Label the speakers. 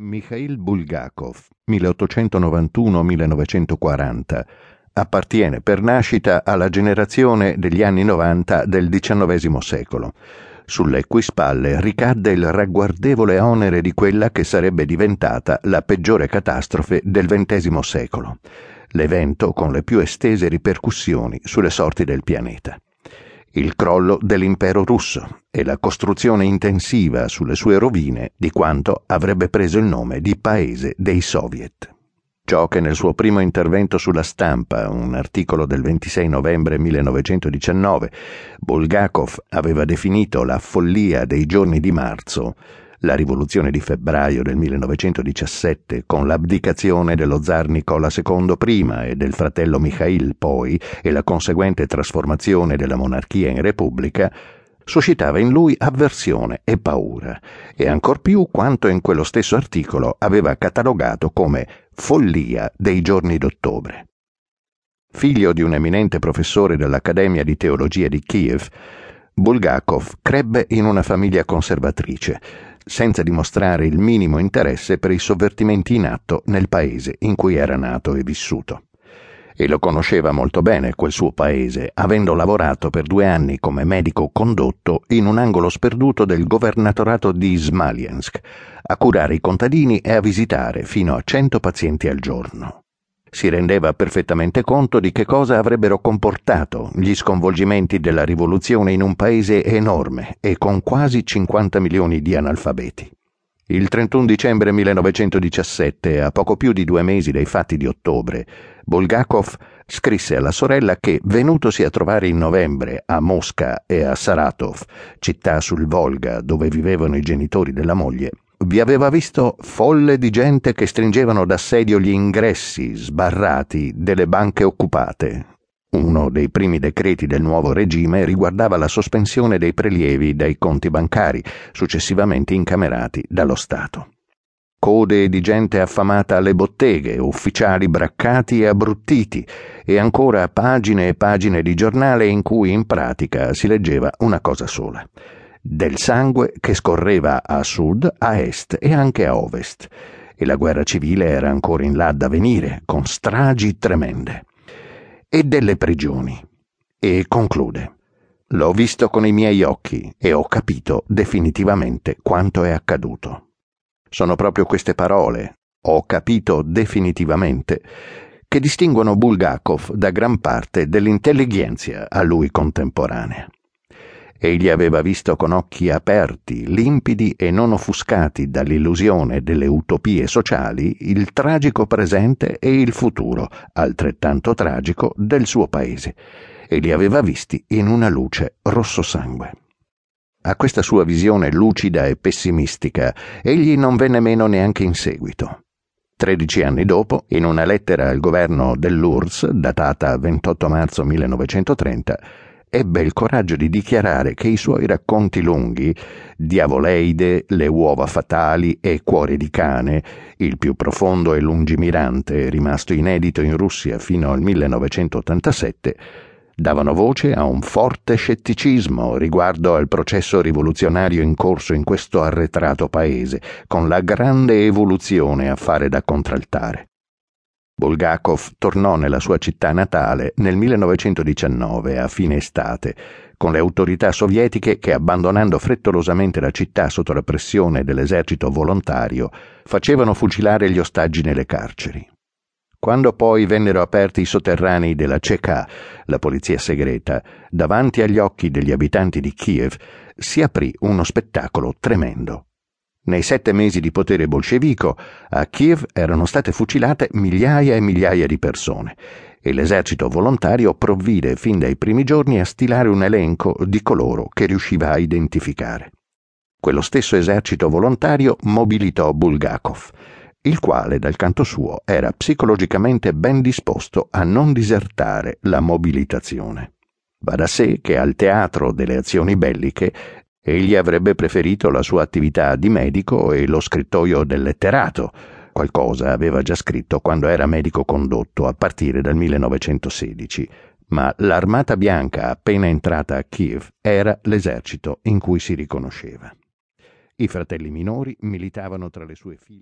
Speaker 1: Mikhail Bulgakov, 1891-1940, appartiene per nascita alla generazione degli anni 90 del XIX secolo, sulle cui spalle ricadde il ragguardevole onere di quella che sarebbe diventata la peggiore catastrofe del XX secolo, l'evento con le più estese ripercussioni sulle sorti del pianeta il crollo dell'impero russo e la costruzione intensiva sulle sue rovine di quanto avrebbe preso il nome di Paese dei Soviet. Ciò che nel suo primo intervento sulla stampa, un articolo del 26 novembre 1919, Bulgakov aveva definito la follia dei giorni di marzo, la rivoluzione di febbraio del 1917, con l'abdicazione dello zar Nicola II prima e del fratello Mikhail poi, e la conseguente trasformazione della monarchia in repubblica, suscitava in lui avversione e paura, e ancor più quanto in quello stesso articolo aveva catalogato come follia dei giorni d'ottobre. Figlio di un eminente professore dell'Accademia di Teologia di Kiev, Bulgakov crebbe in una famiglia conservatrice, senza dimostrare il minimo interesse per i sovvertimenti in atto nel paese in cui era nato e vissuto. E lo conosceva molto bene quel suo paese, avendo lavorato per due anni come medico condotto in un angolo sperduto del governatorato di Smalensk, a curare i contadini e a visitare fino a cento pazienti al giorno. Si rendeva perfettamente conto di che cosa avrebbero comportato gli sconvolgimenti della rivoluzione in un paese enorme e con quasi 50 milioni di analfabeti. Il 31 dicembre 1917, a poco più di due mesi dai fatti di ottobre, Bulgakov scrisse alla sorella che, venutosi a trovare in novembre a Mosca e a Saratov, città sul Volga dove vivevano i genitori della moglie, vi aveva visto folle di gente che stringevano d'assedio gli ingressi sbarrati delle banche occupate. Uno dei primi decreti del nuovo regime riguardava la sospensione dei prelievi dai conti bancari, successivamente incamerati dallo Stato. Code di gente affamata alle botteghe, ufficiali braccati e abbruttiti, e ancora pagine e pagine di giornale in cui in pratica si leggeva una cosa sola del sangue che scorreva a sud, a est e anche a ovest, e la guerra civile era ancora in là da venire, con stragi tremende. E delle prigioni. E conclude. L'ho visto con i miei occhi e ho capito definitivamente quanto è accaduto. Sono proprio queste parole, ho capito definitivamente, che distinguono Bulgakov da gran parte dell'intelligenza a lui contemporanea. Egli aveva visto con occhi aperti, limpidi e non offuscati dall'illusione delle utopie sociali il tragico presente e il futuro, altrettanto tragico, del suo paese, e li aveva visti in una luce rosso sangue. A questa sua visione lucida e pessimistica egli non venne meno neanche in seguito. Tredici anni dopo, in una lettera al governo dell'URSS, datata 28 marzo 1930, ebbe il coraggio di dichiarare che i suoi racconti lunghi, Diavoleide, Le uova fatali e Cuore di cane, il più profondo e lungimirante, rimasto inedito in Russia fino al 1987, davano voce a un forte scetticismo riguardo al processo rivoluzionario in corso in questo arretrato paese, con la grande evoluzione a fare da contraltare. Bulgakov tornò nella sua città natale nel 1919, a fine estate, con le autorità sovietiche che, abbandonando frettolosamente la città sotto la pressione dell'esercito volontario, facevano fucilare gli ostaggi nelle carceri. Quando poi vennero aperti i sotterranei della CK, la polizia segreta, davanti agli occhi degli abitanti di Kiev, si aprì uno spettacolo tremendo. Nei sette mesi di potere bolscevico a Kiev erano state fucilate migliaia e migliaia di persone e l'esercito volontario provvide fin dai primi giorni a stilare un elenco di coloro che riusciva a identificare. Quello stesso esercito volontario mobilitò Bulgakov, il quale dal canto suo era psicologicamente ben disposto a non disertare la mobilitazione. Va da sé che al teatro delle azioni belliche Egli avrebbe preferito la sua attività di medico e lo scrittoio del letterato. Qualcosa aveva già scritto quando era medico condotto a partire dal 1916, ma l'Armata Bianca appena entrata a Kiev era l'esercito in cui si riconosceva. I fratelli minori militavano tra le sue fila.